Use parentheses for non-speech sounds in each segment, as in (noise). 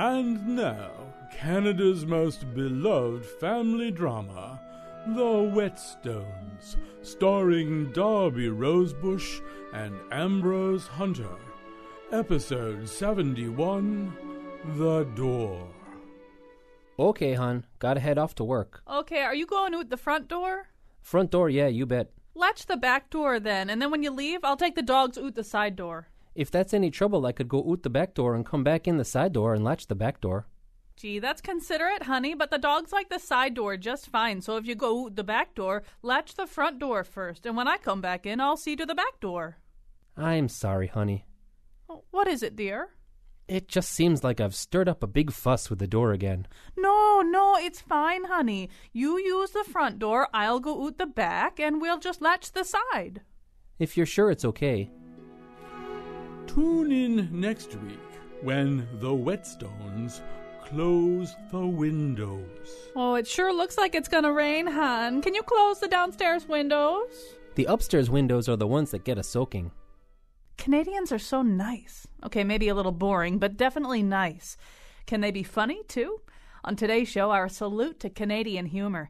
And now, Canada's most beloved family drama, The Whetstones, starring Darby Rosebush and Ambrose Hunter. Episode 71 The Door. Okay, hon. Gotta head off to work. Okay, are you going out the front door? Front door, yeah, you bet. Latch the back door then, and then when you leave, I'll take the dogs out the side door. If that's any trouble, I could go out the back door and come back in the side door and latch the back door. Gee, that's considerate, honey, but the dogs like the side door just fine, so if you go out the back door, latch the front door first, and when I come back in, I'll see to the back door. I'm sorry, honey. What is it, dear? It just seems like I've stirred up a big fuss with the door again. No, no, it's fine, honey. You use the front door, I'll go out the back, and we'll just latch the side. If you're sure it's okay. Tune in next week when the Whetstones close the windows. Oh, it sure looks like it's gonna rain, hon. Can you close the downstairs windows? The upstairs windows are the ones that get a soaking. Canadians are so nice. Okay, maybe a little boring, but definitely nice. Can they be funny, too? On today's show, our salute to Canadian humor.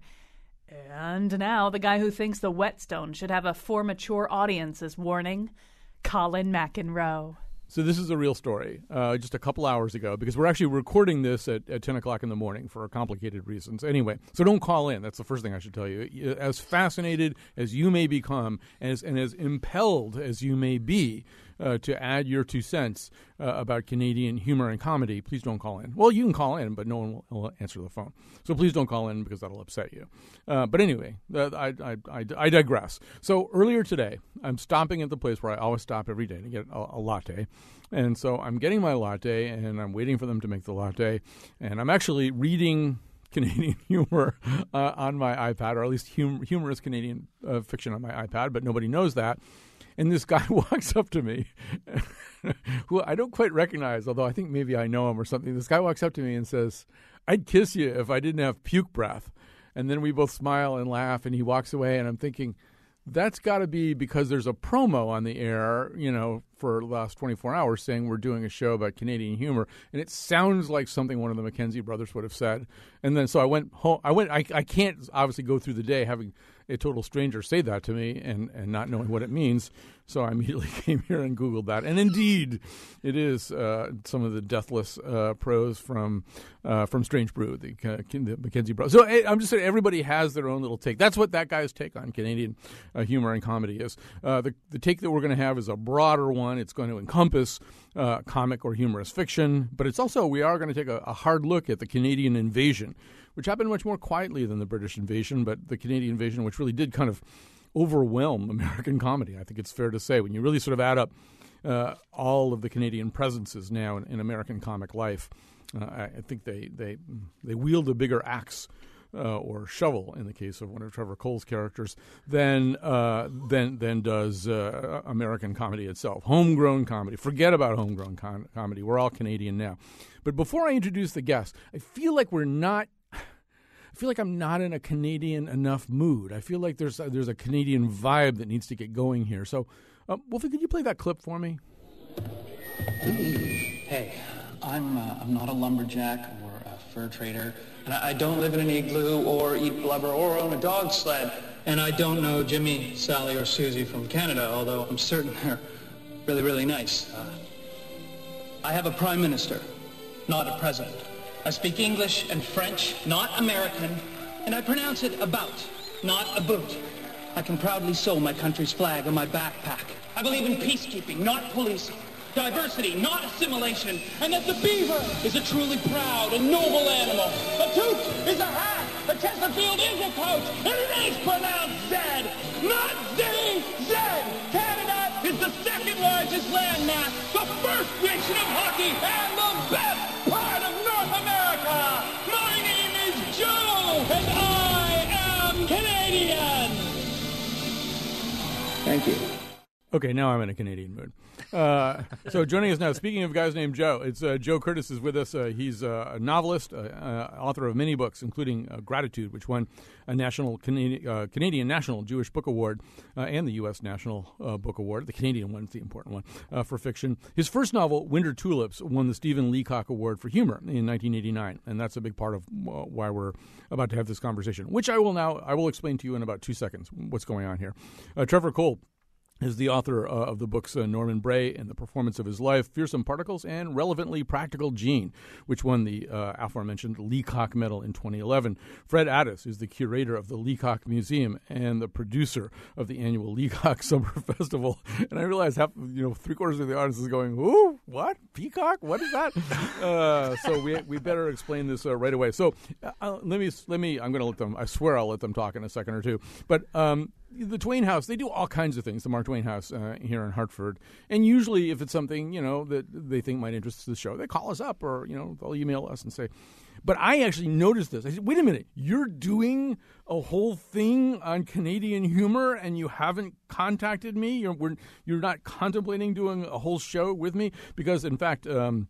And now, the guy who thinks the whetstone should have a for mature audience is warning Colin McEnroe. So this is a real story, uh, just a couple hours ago, because we're actually recording this at, at 10 o'clock in the morning for complicated reasons. Anyway, so don't call in. That's the first thing I should tell you. As fascinated as you may become, as, and as impelled as you may be uh, to add your two cents uh, about Canadian humor and comedy, please don't call in. Well, you can call in, but no one will, answer the phone. So please don't call in because that'll upset you. Uh, but anyway, uh, I, I, I, I digress. So earlier today, I'm stopping at the place where I always stop every day to get a, a latte. And so I'm getting my latte and I'm waiting for them to make the latte. And I'm actually reading (laughs) Canadian humor uh, on my iPad, or at least hum- humorous Canadian uh, fiction on my iPad, but nobody knows that. And this guy (laughs) walks up to me, (laughs) who I don't quite recognize, although I think maybe I know him or something. This guy walks up to me and says, I'd kiss you if I didn't have puke breath. And then we both smile and laugh, and he walks away. And I'm thinking, that's got to be because there's a promo on the air, you know, for the last 24 hours saying we're doing a show about Canadian humor, and it sounds like something one of the Mackenzie brothers would have said. And then so I went home. I went. I, I can't obviously go through the day having a total stranger say that to me and and not knowing what it means. So I immediately (laughs) came here and Googled that, and indeed, it is uh, some of the deathless uh, prose from uh, from Strange Brew, the, uh, the Mackenzie brothers. So eh, I'm just saying, everybody has their own little take. That's what that guy's take on Canadian uh, humor and comedy is. Uh, the the take that we're going to have is a broader one. It's going to encompass comic or humorous fiction, but it's also we are going to take a, a hard look at the Canadian invasion, which happened much more quietly than the British invasion, but the Canadian invasion, which really did kind of overwhelm American comedy. I think it's fair to say when you really sort of add up uh, all of the Canadian presences now in, in American comic life. Uh, I, I think they, they they wield a bigger axe uh, or shovel in the case of one of Trevor Cole's characters than uh, than than does uh, American comedy itself. Homegrown comedy. Forget about homegrown com- comedy. We're all Canadian now. But before I introduce the guest, I feel like we're not. Feel like I'm not in a Canadian enough mood. I feel like there's there's a Canadian vibe that needs to get going here. So, uh, Wolfie, could you play that clip for me? Hey, I'm uh, I'm not a lumberjack or a fur trader, and I, I don't live in an igloo or eat blubber or own a dog sled, and I don't know Jimmy, Sally, or Susie from Canada, although I'm certain they're really, really nice. Uh, I have a prime minister, not a president. I speak English and French, not American, and I pronounce it about, not a boot. I can proudly sew my country's flag on my backpack. I believe in peacekeeping, not policing. Diversity, not assimilation. And that the beaver is a truly proud and noble animal. A toque is a hat. A Chesterfield is a coat, And it is pronounced Z, not Z-Z. Canada is the second largest landmass, the first nation of hockey, and the best part of my name is Joe, and I am Canadian. Thank you. Okay, now I'm in a Canadian mood. Uh, so joining us now, speaking of guys named Joe, it's uh, Joe Kertes is with us. Uh, he's uh, a novelist, uh, uh, author of many books, including Gratitude, which won a national Canadian, Canadian National Jewish Book Award and the U.S. National Book Award. The Canadian one's the important one for fiction. His first novel, Winter Tulips, won the Stephen Leacock Award for humor in 1989, and that's a big part of why we're about to have this conversation, which I will now I will explain to you in about two seconds what's going on here. Trevor Cole is the author uh, of the books uh, Norman Bray and the Performance of His Life, Fearsome Particles, and Relevantly Practical Jean, which won the uh, aforementioned Leacock Medal in 2011. Fred Addis is the curator of the Leacock Museum and the producer of the annual (laughs) Leacock Summer (laughs) Festival. And I realize half, you know, three quarters of the audience is going, "Who? What? Peacock? What is that?" (laughs) Uh, so we we better explain this uh, right away. So uh, let me let me. I'm going to let them. I swear I'll let them talk in a second or two. But um, the Twain House, they do all kinds of things, the Mark Twain House uh, here in Hartford. And usually, if it's something, you know, that they think might interest the show, they call us up or, you know, they'll email us and say, but I actually noticed this. I said, wait a minute, you're doing a whole thing on Canadian humor and you haven't contacted me? You're, you're not contemplating doing a whole show with me? Because, in fact, um,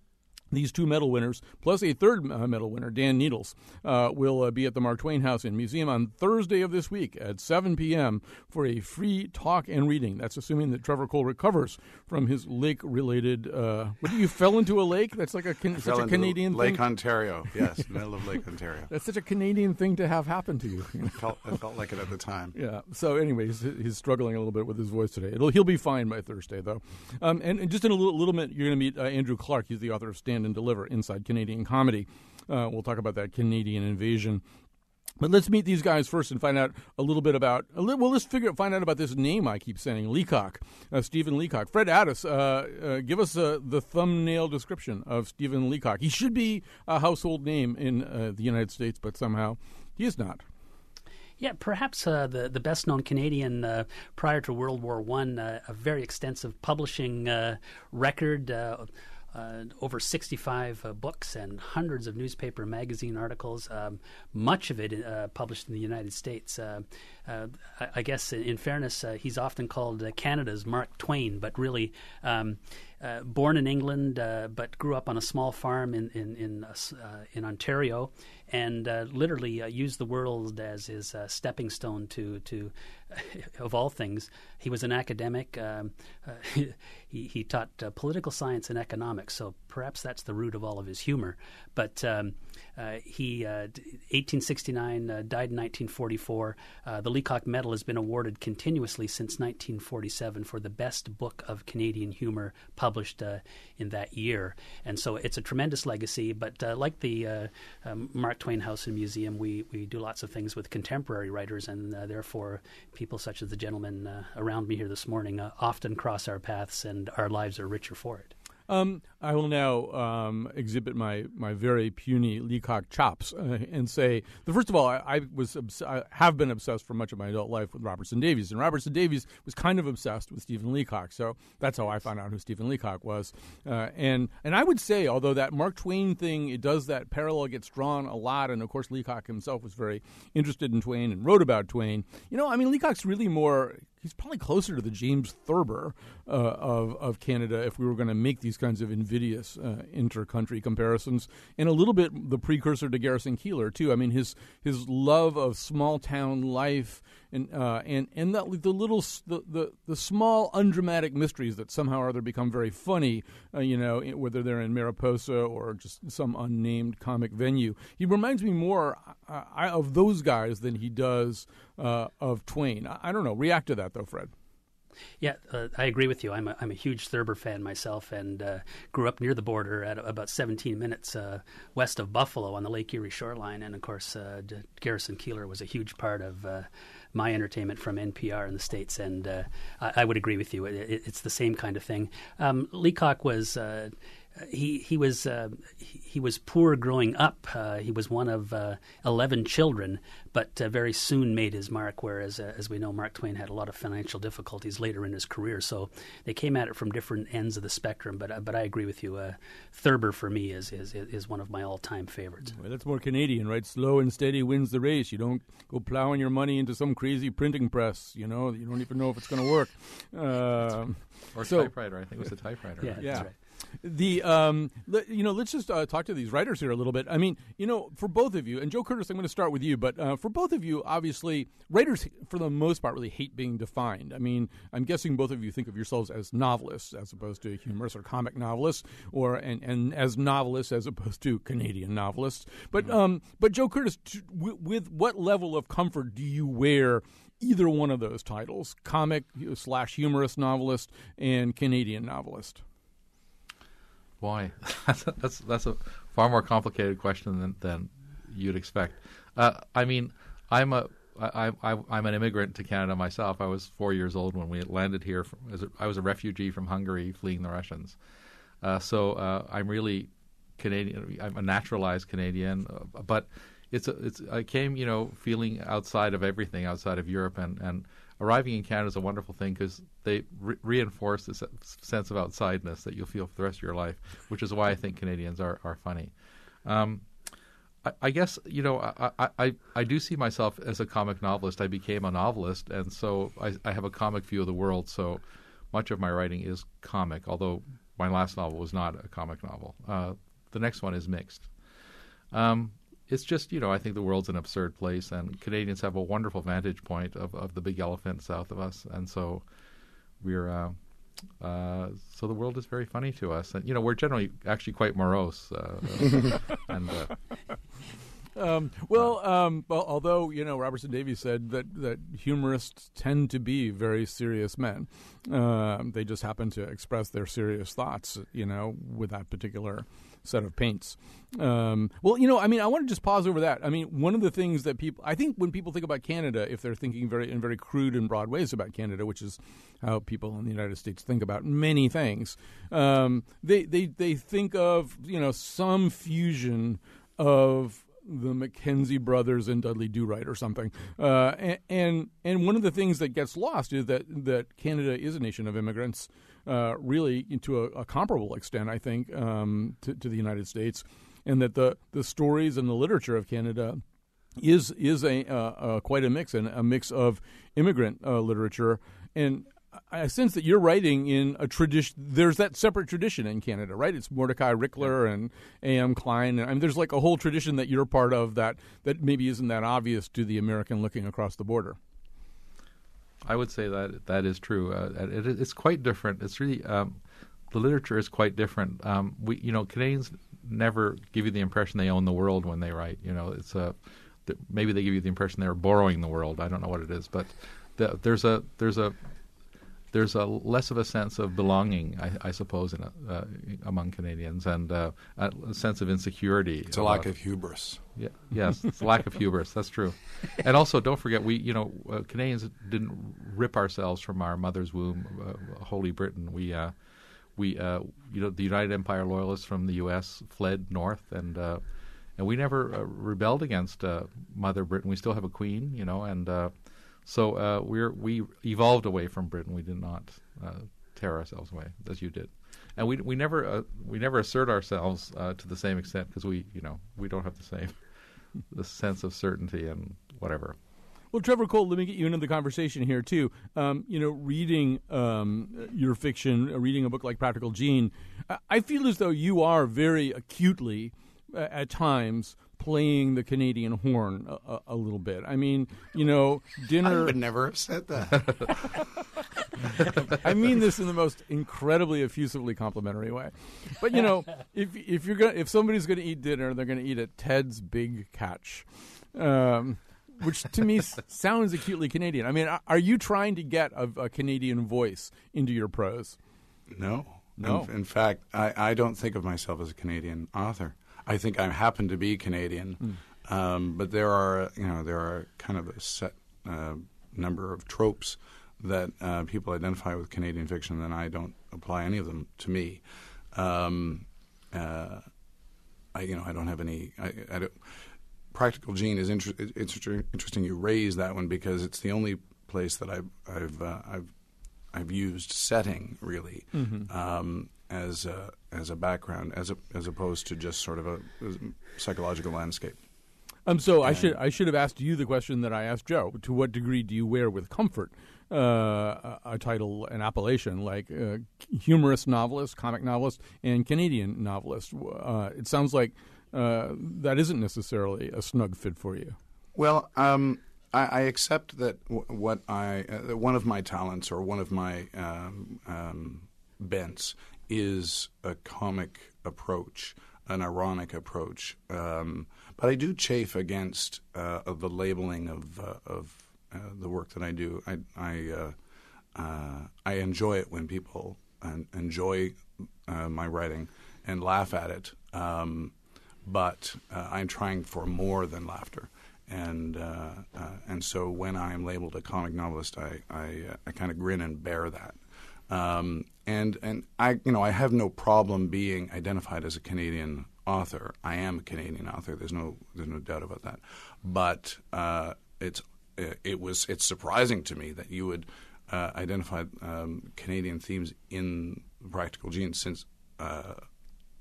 these two medal winners, plus a third uh, medal winner, Dan Needles, uh, will uh, be at the Mark Twain House and Museum on Thursday of this week at 7 p.m. for a free talk and reading. That's assuming that Trevor Cole recovers from his lake-related. Uh, what you fell into a lake? That's like a can, such a Canadian Lake thing. Ontario. Yes, middle of Lake Ontario. That's such a Canadian thing to have happen to you. it, felt, it felt like it at the time. Yeah. So, anyways, he's, he's, struggling a little bit with his voice today. It'll, he'll be fine by Thursday, though. Um, and, and, just in a little, little bit, you're going to meet uh, Andrew Clark. He's the author of Stand and Deliver Inside Canadian comedy. Uh, we'll talk about that Canadian invasion. But let's meet these guys first and find out a little bit about. Well, let's figure find out about this name I keep saying, Leacock, uh, Stephen Leacock. Fred Addis, uh, uh, give us uh, the thumbnail description of Stephen Leacock. He should be a household name in uh, the United States, but somehow he is not. Yeah, perhaps uh, the the best known Canadian uh, prior to World War One, uh, a very extensive publishing record uh, over 65 uh, books and hundreds of newspaper and magazine articles, um, much of it uh, published in the United States. Uh, uh, I, I, guess, in, in fairness, uh, he's often called Canada's Mark Twain, but really, um, born in England, but grew up on a small farm in in in, in Ontario, and literally used the world as his stepping stone to to, (laughs) of all things, he was an academic. Um, (laughs) he, he taught uh, political science and economics, so perhaps that's the root of all of his humor. But um, uh, he, uh, 1869, uh, died in 1944. Uh, the Leacock Medal has been awarded continuously since 1947 for the best book of Canadian humor published uh, in that year. And so it's a tremendous legacy. But like the um, Mark Twain House and Museum, we, we do lots of things with contemporary writers, and uh, therefore people such as the gentleman uh, around me here this morning uh, often cross our paths and and our lives are richer for it. Um, I will now um, exhibit my, my very puny Leacock chops uh, and say, the first of all, I, I was obs- I have been obsessed for much of my adult life with Robertson Davies, and Robertson Davies was kind of obsessed with Stephen Leacock, so that's how I found out who Stephen Leacock was. Uh, and and I would say, although that Mark Twain thing, it does that parallel gets drawn a lot, and of course Leacock himself was very interested in Twain and wrote about Twain. You know, I mean, Leacock's really more he's probably closer to the James Thurber uh, of of Canada if we were going to make these kinds of invidious uh, inter-country comparisons, and a little bit the precursor to Garrison Keillor too. I mean, his his love of small town life and uh, and and the, the little the, the, the small undramatic mysteries that somehow or other become very funny. Uh, you know, whether they're in Mariposa or just some unnamed comic venue. He reminds me more uh, of those guys than he does uh, of Twain. I, I don't know. React to that though, Fred. Yeah, uh, I agree with you. I'm a, I'm a huge Thurber fan myself and uh, grew up near the border at about 17 minutes uh, west of Buffalo on the Lake Erie shoreline. And of course, uh, Garrison Keillor was a huge part of uh, my entertainment from NPR in the States. And uh, I, I, would agree with you. It, it's the same kind of thing. Um, Leacock was he he was uh, he, he was poor growing up. Uh, he was one of uh, eleven children, but uh, very soon made his mark. Whereas, uh, as we know, Mark Twain had a lot of financial difficulties later in his career. So they came at it from different ends of the spectrum. But uh, but I agree with you. Uh, Thurber for me is is is one of my all time favorites. Well, that's more Canadian, right? Slow and steady wins the race. You don't go plowing your money into some crazy printing press. You know, you don't even know if it's going to work. (laughs) Uh, Or so- typewriter. I think it was a typewriter. Yeah, right? Yeah. The um, le- you know, let's just uh, talk to these writers here a little bit. I mean, you know, for both of you, and Joe Kertes, I'm going to start with you, but uh, for both of you, obviously, writers for the most part really hate being defined. I mean, I'm guessing both of you think of yourselves as novelists as opposed to humorous or comic novelists, or and, and as novelists as opposed to Canadian novelists. But um, but Joe Kertes, t- w- with what level of comfort do you wear? Either one of those titles, comic slash humorous novelist and Canadian novelist. Why? (laughs) that's that's a far more complicated question than than you'd expect. Uh, I mean, I'm a I, I, I'm an immigrant to Canada myself. I was four years old when we landed here. From, as a, I was a refugee from Hungary fleeing the Russians. Uh, so uh, I'm really Canadian. I'm a naturalized Canadian, uh, but it's a, it's I came you know feeling outside of everything outside of Europe and and arriving in Canada is a wonderful thing because they re- reinforce this sense of outsideness that you'll feel for the rest of your life, which is why I think Canadians are are funny. Um, I, I guess you know I, I- I do see myself as a comic novelist. I became a novelist, and so I, I have a comic view of the world. So much of my writing is comic, although my last novel was not a comic novel. Uh, the next one is mixed. Um, it's just, you know, I think the world's an absurd place, and Canadians have a wonderful vantage point of, of the big elephant south of us, and so we're, uh, uh, so the world is very funny to us, and you know, we're generally actually quite morose, uh, and uh, (laughs) Um, well, um, well, although you know Robertson Davies said that that humorists tend to be very serious men, um, they just happen to express their serious thoughts, you know, with that particular set of paints. Um, well, you know, I mean, I want to just pause over that. I mean, one of the things that people, I think, when people think about Canada, if they're thinking very in very crude and broad ways about Canada, which is how people in the United States think about many things, um, they they they think of you know some fusion of the Mackenzie brothers and Dudley Do Right or something. Uh, and, and and one of the things that gets lost is that that Canada is a nation of immigrants, uh, really to a, a comparable extent, I think, um, to, to the United States, and that the the stories and the literature of Canada is is a uh, uh, quite a mix and a mix of immigrant uh, literature and. I sense that you're writing in a tradition. There's that separate tradition in Canada, right? It's Mordecai Richler and A.M. Klein. And I mean, there's like a whole tradition that you're part of that that maybe isn't that obvious to the American looking across the border. I would say that that is true. Uh, it, it's quite different. It's really um, the literature is quite different. Um, we, you know, Canadians never give you the impression they own the world when they write. You know, it's a th- maybe they give you the impression they're borrowing the world. I don't know what it is, but the, there's a there's a there's a less of a sense of belonging, I, I suppose, in a, uh, among Canadians, and uh, a sense of insecurity. It's a lack of hubris. yeah, yes, it's a lack of hubris. That's true. (laughs) And also, don't forget, we, you know, uh, Canadians didn't rip ourselves from our mother's womb, uh, Holy Britain. We, uh, we, uh, you know, the United Empire loyalists from the U.S. fled north, and uh, and we never uh, rebelled against uh, Mother Britain. We still have a queen, you know, and uh, so uh, we're we evolved away from Britain. We did not uh, tear ourselves away as you did. And we we never uh, we never assert ourselves uh, to the same extent because we you know we don't have the same (laughs) the sense of certainty and whatever. Well, Trevor Cole, let me get you into the conversation here too. Um, you know, reading um, your fiction, uh, reading a book like Practical Jean, I- feel as though you are very acutely, uh, at times, playing the Canadian horn a, a, a little bit. I mean, you know, dinner. I would never have said that. (laughs) I mean this in the most incredibly effusively complimentary way. But you know, if if you're gonna if somebody's gonna eat dinner, they're gonna eat at Ted's Big Catch, um, which to me (laughs) sounds acutely Canadian. I mean, are- are you trying to get a, a Canadian voice into your prose? No. No. In, in fact, I, I don't think of myself as a Canadian author. I think I happen to be Canadian, um, but there are you know there are kind of a set uh, number of tropes that uh, people identify with Canadian fiction, and I don't apply any of them to me. Um, uh, I you know I don't have any. I, I don't, Practical Jean is inter- it's interesting. You raise that one because it's the only place that I've I've uh, I've I've used setting really um, as a, as a background as a, as opposed to just sort of a, a psychological landscape. Um, so I should I should have asked you the question that I asked Joe. To what degree do you wear with comfort uh, a, a title, an appellation like uh, humorous novelist, comic novelist, and Canadian novelist? Uh, it sounds like uh, that isn't necessarily a snug fit for you. Well, um, I, I accept that w- what I uh, one of my talents or one of my um, um, bents is a comic approach, an ironic approach. Um, but I do chafe against uh, the labeling of uh, of uh, the work that I do. I I, uh, uh, I enjoy it when people en- enjoy uh, my writing and laugh at it. Um, but I'm trying for more than laughter. And uh, uh, and so when I'm labeled a comic novelist, I I, uh, I kind of grin and bear that. Um, and and I you know I have no problem being identified as a Canadian author. I am a Canadian author. There's no there's no doubt about that. But uh, it's it was it's surprising to me that you would uh, identify um, Canadian themes in Practical Jean since uh,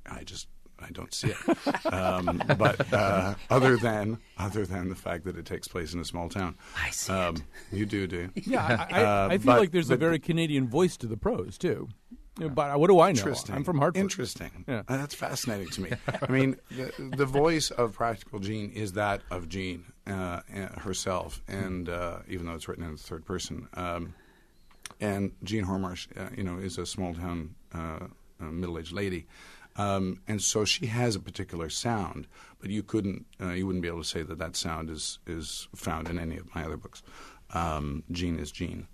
I just I don't see it. um, but uh, other than other than the fact that it takes place in a small town, I see um, you do do. Yeah, I, I, Uh, I feel but- like there's a very Canadian voice to the prose too. Yeah, But what do I know? Interesting. I'm from Hartford. Interesting. Yeah. Uh, that's fascinating to me. I mean, the, the voice of Practical Jean is that of Jean uh, uh, herself, and uh, even though it's written in the third person. Um, and Jean Horemarsh, uh, you know, is a small town uh, uh, middle-aged lady, um, and so she has a particular sound. But you couldn't, uh, you wouldn't be able to say that that sound is is found in any of my other books. Um, Jean is Jean,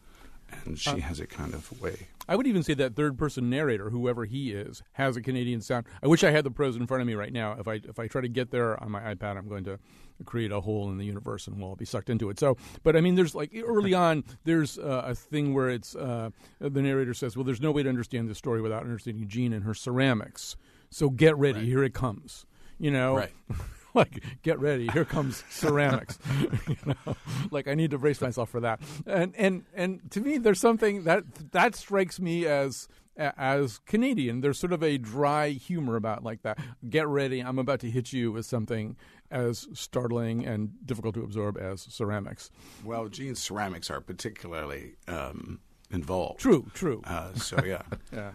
and she has a kind of way. I would even say that third person narrator, whoever he is, has a Canadian sound. I wish I had the prose in front of me right now. If I if I try to get there on my iPad, I'm going to create a hole in the universe and we'll all be sucked into it. So, but I mean, there's like early (laughs) on, there's uh, a thing where it's uh, the narrator says, "Well, there's no way to understand the story without understanding Jean and her ceramics. So get ready, here it comes." You know, Right. (laughs) like get ready here comes ceramics. (laughs) You know? Like i need to brace myself for that. And and and to me there's something that that strikes me as as canadian. There's sort of a dry humor about like that. Get ready i'm about to hit you with something as startling and difficult to absorb as ceramics. Well, Jean's ceramics are particularly um, involved. true true. Uh, so yeah. (laughs) yeah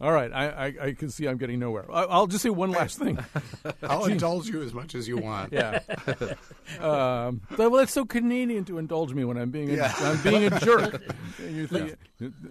all right I, I i can see i'm getting nowhere I, i'll just say one last thing (laughs) I'll indulge you as much as you want. Yeah. (laughs) um, well, it's so Canadian to indulge me when I'm being a, Yeah. I'm being a (laughs) jerk. You think-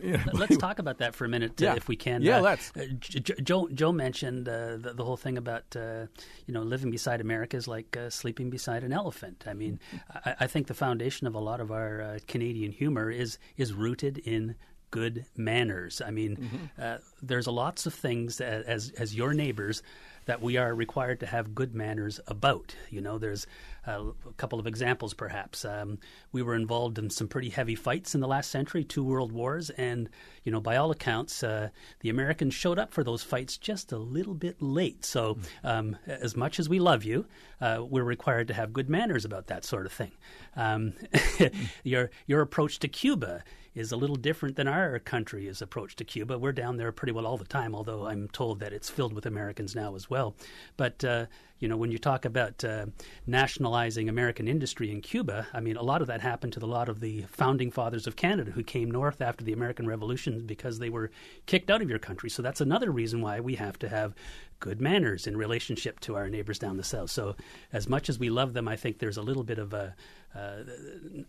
yeah. Let's talk about that for a minute, uh, Yeah. if we can. Yeah, Uh, let's. uh, J- J- Joe Joe mentioned uh, the, the whole thing about uh, you know living beside America is like uh, sleeping beside an elephant. I mean, I, I think the foundation of a lot of our uh, Canadian humor is is rooted in good manners. I mean, Mm-hmm. uh, there's lots of things a- as as your neighbors that we are required to have good manners about. You know, there's uh, a couple of examples, perhaps. Um, we were involved in some pretty heavy fights in the last century, two world wars, and you know, by all accounts, uh, the Americans showed up for those fights just a little bit late. So, um, as much as we love you, uh, we're required to have good manners about that sort of thing. Um, (laughs) your your approach to Cuba is a little different than our country's approach to Cuba. We're down there pretty well all the time, although I'm told that it's filled with Americans now as well. But uh, you know, when you talk about uh, nationalizing American industry in Cuba, I mean, a lot of that happened to a lot of the founding fathers of Canada who came north after the American Revolution because they were kicked out of your country. So that's another reason why we have to have good manners in relationship to our neighbors down the south. So, as much as we love them, I think there's a little bit of a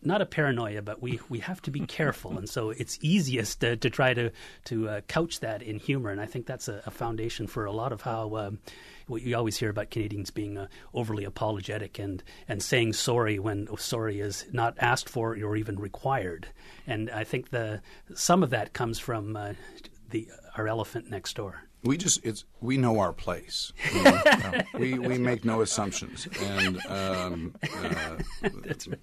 not a paranoia, but we, we have to be careful, and so it's easiest to, to try to to uh, couch that in humor, and I think that's a, a foundation for a lot of how um, what you always hear about Canadians being uh, overly apologetic and and saying sorry when sorry is not asked for or even required, and I think the some of that comes from uh, the our elephant next door. We just it's we know our place. (laughs) You know? we we make no assumptions, and um, uh, (laughs)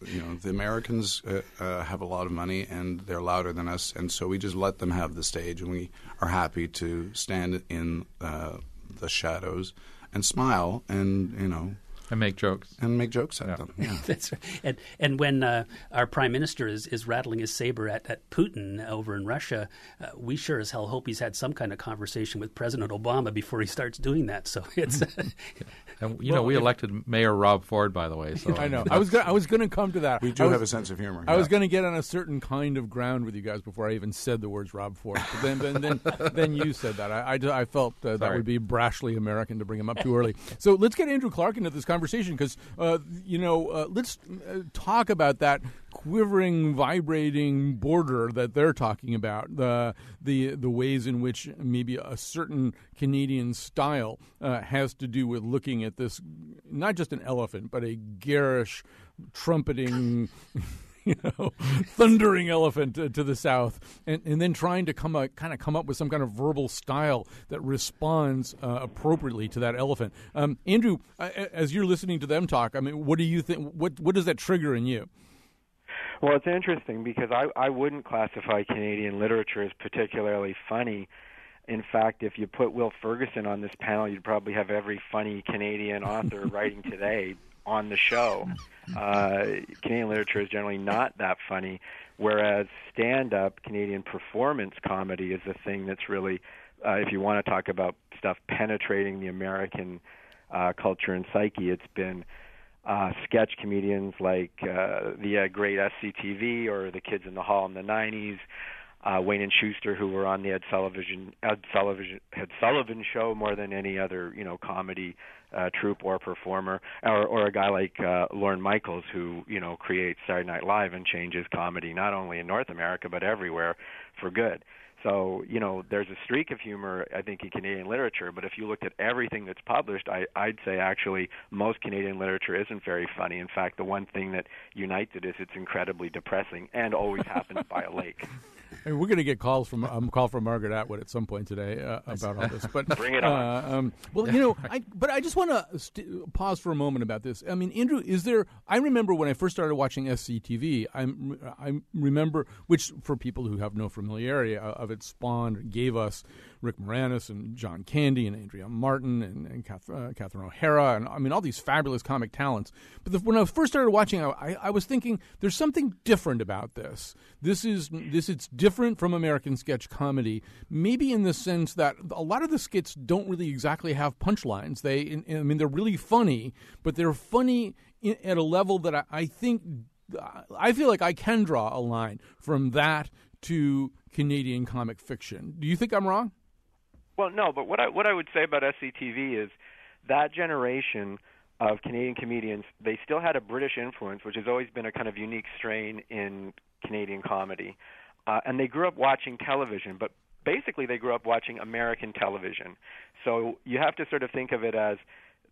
you know the Americans uh, uh, have a lot of money and they're louder than us, and so we just let them have the stage, and we are happy to stand in uh, the shadows and smile and you know and make jokes and make jokes at them. Yeah. (laughs) That's right. And and when uh, our prime minister is, is rattling his saber at, at Putin over in Russia, uh, we sure as hell hope he's had some kind of conversation with President Obama before he starts doing that. So (laughs) it's (laughs) and you know we elected Mayor Rob Ford, by the way. So I know. I was gonna, I was going to come to that. We do was- have a sense of humor. I was going to get on a certain kind of ground with you guys before I even said the words Rob Ford. But then, then, then, then you said that. I, I, I felt uh, that would be brashly American to bring him up too early. So let's get Andrew Clark into this conversation because, uh, you know, uh, let's uh, talk about that quivering, vibrating border that they're talking about. The the the ways in which maybe a certain Canadian style uh, has to do with looking at this, not just an elephant, but a garish, trumpeting. (laughs) (laughs) you know, thundering elephant to, to the south, and, and then trying to come up, kind of come up with some kind of verbal style that responds uh, appropriately to that elephant. Um, Andrew, as you're listening to them talk, I mean, what do you think? What what does that trigger in you? Well, it's interesting because I, I wouldn't classify Canadian literature as particularly funny. In fact, if you put Will Ferguson on this panel, you'd probably have every funny Canadian author writing today (laughs) on the show. Uh, Canadian literature is generally not that funny, whereas stand-up Canadian performance comedy is the thing that's really, uh, if you want to talk about stuff penetrating the American uh, culture and psyche, it's been uh, sketch comedians like uh, the uh, great SCTV or the Kids in the Hall in the '90s, uh, Wayne and Shuster, who were on the Ed Sullivan Ed Sullivan Ed Sullivan show more than any other you know comedy uh, troupe or performer, or or a guy like uh, Lorne Michaels, who you know creates Saturday Night Live and changes comedy not only in North America but everywhere for good. So you know, there's a streak of humor I think in Canadian literature, but if you looked at everything that's published, I, I'd say actually most Canadian literature isn't very funny. In fact, the one thing that unites it is it's incredibly depressing and always happens by a lake. (laughs) Mean, we're going to get calls from um, call from Margaret Atwood at some point today uh, about all this. But (laughs) Bring it on. Uh, um, well, you know, I, but I just want to st- pause for a moment about this. I mean, Andrew, is there? I remember when I first started watching SCTV. I I remember, which for people who have no familiarity uh, of it, spawned gave us Rick Moranis and John Candy and Andrea Martin and, and Kath, uh, Catherine O'Hara and I mean all these fabulous comic talents. But the, when I first started watching, I, I was thinking there's something different about this. This is this it's different from American sketch comedy, maybe in the sense that a lot of the skits don't really exactly have punchlines. They, I mean, they're really funny, but they're funny in, at a level that I, I think I feel like I can draw a line from that to Canadian comic fiction. Do you think I'm wrong? Well, no, but what I what I would say about SCTV is that generation of Canadian comedians, they still had a British influence, which has always been a kind of unique strain in Canadian comedy. Uh, and they grew up watching television, but basically they grew up watching American television. So you have to sort of think of it as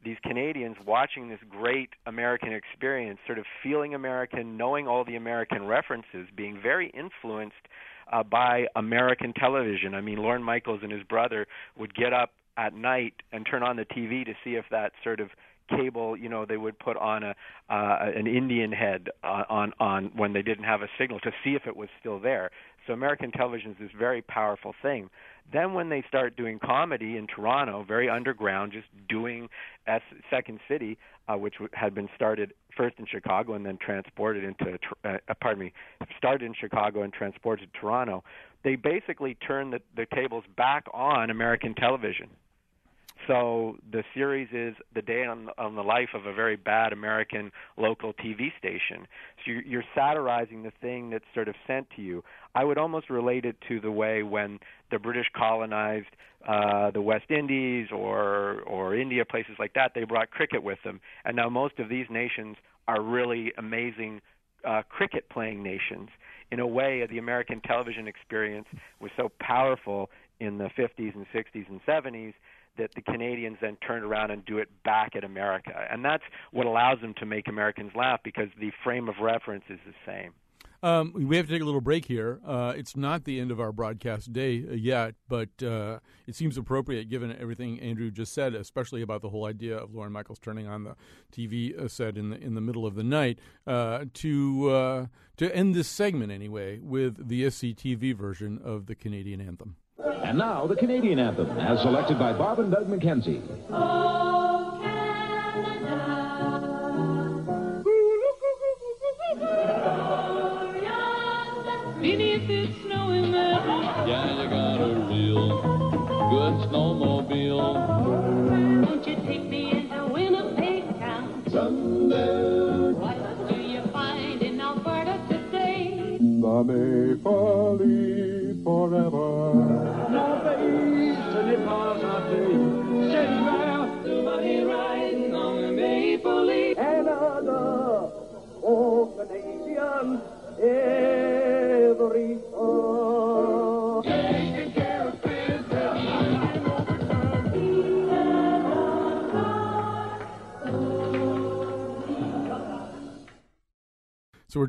these Canadians watching this great American experience, sort of feeling American, knowing all the American references, being very influenced uh, by American television. I mean, Lorne Michaels and his brother would get up at night and turn on the TV to see if that sort of cable, you know, they would put on a uh, an Indian head uh, on on when they didn't have a signal to see if it was still there. So American television is this very powerful thing. Then when they start doing comedy in Toronto, very underground, just doing S- Second City, uh, which w- had been started first in Chicago and then transported into, uh, uh, pardon me, started in Chicago and transported to Toronto, they basically turned the, the tables back on American television. So the series is the day on, on the life of a very bad American local TV station. So you're, you're satirizing the thing that's sort of sent to you. I would almost relate it to the way when the British colonized uh, the West Indies or or India, places like that. They brought cricket with them, and now most of these nations are really amazing uh, cricket playing nations. In a way, the American television experience was so powerful in the 50s and 60s and 70s that the Canadians then turned around and do it back at America. And that's what allows them to make Americans laugh because the frame of reference is the same. Um, we have to take a little break here. Uh, it's not the end of our broadcast day uh, yet, but uh, it seems appropriate given everything Andrew just said, especially about the whole idea of Lorne Michaels turning on the TV uh, set in the in the middle of the night, uh, to uh, to end this segment anyway with the SCTV version of the Canadian anthem. And now the Canadian anthem, as selected by Bob and Doug McKenzie. Oh. Beneath it snowing there. Yeah, you got a real good snowmobile.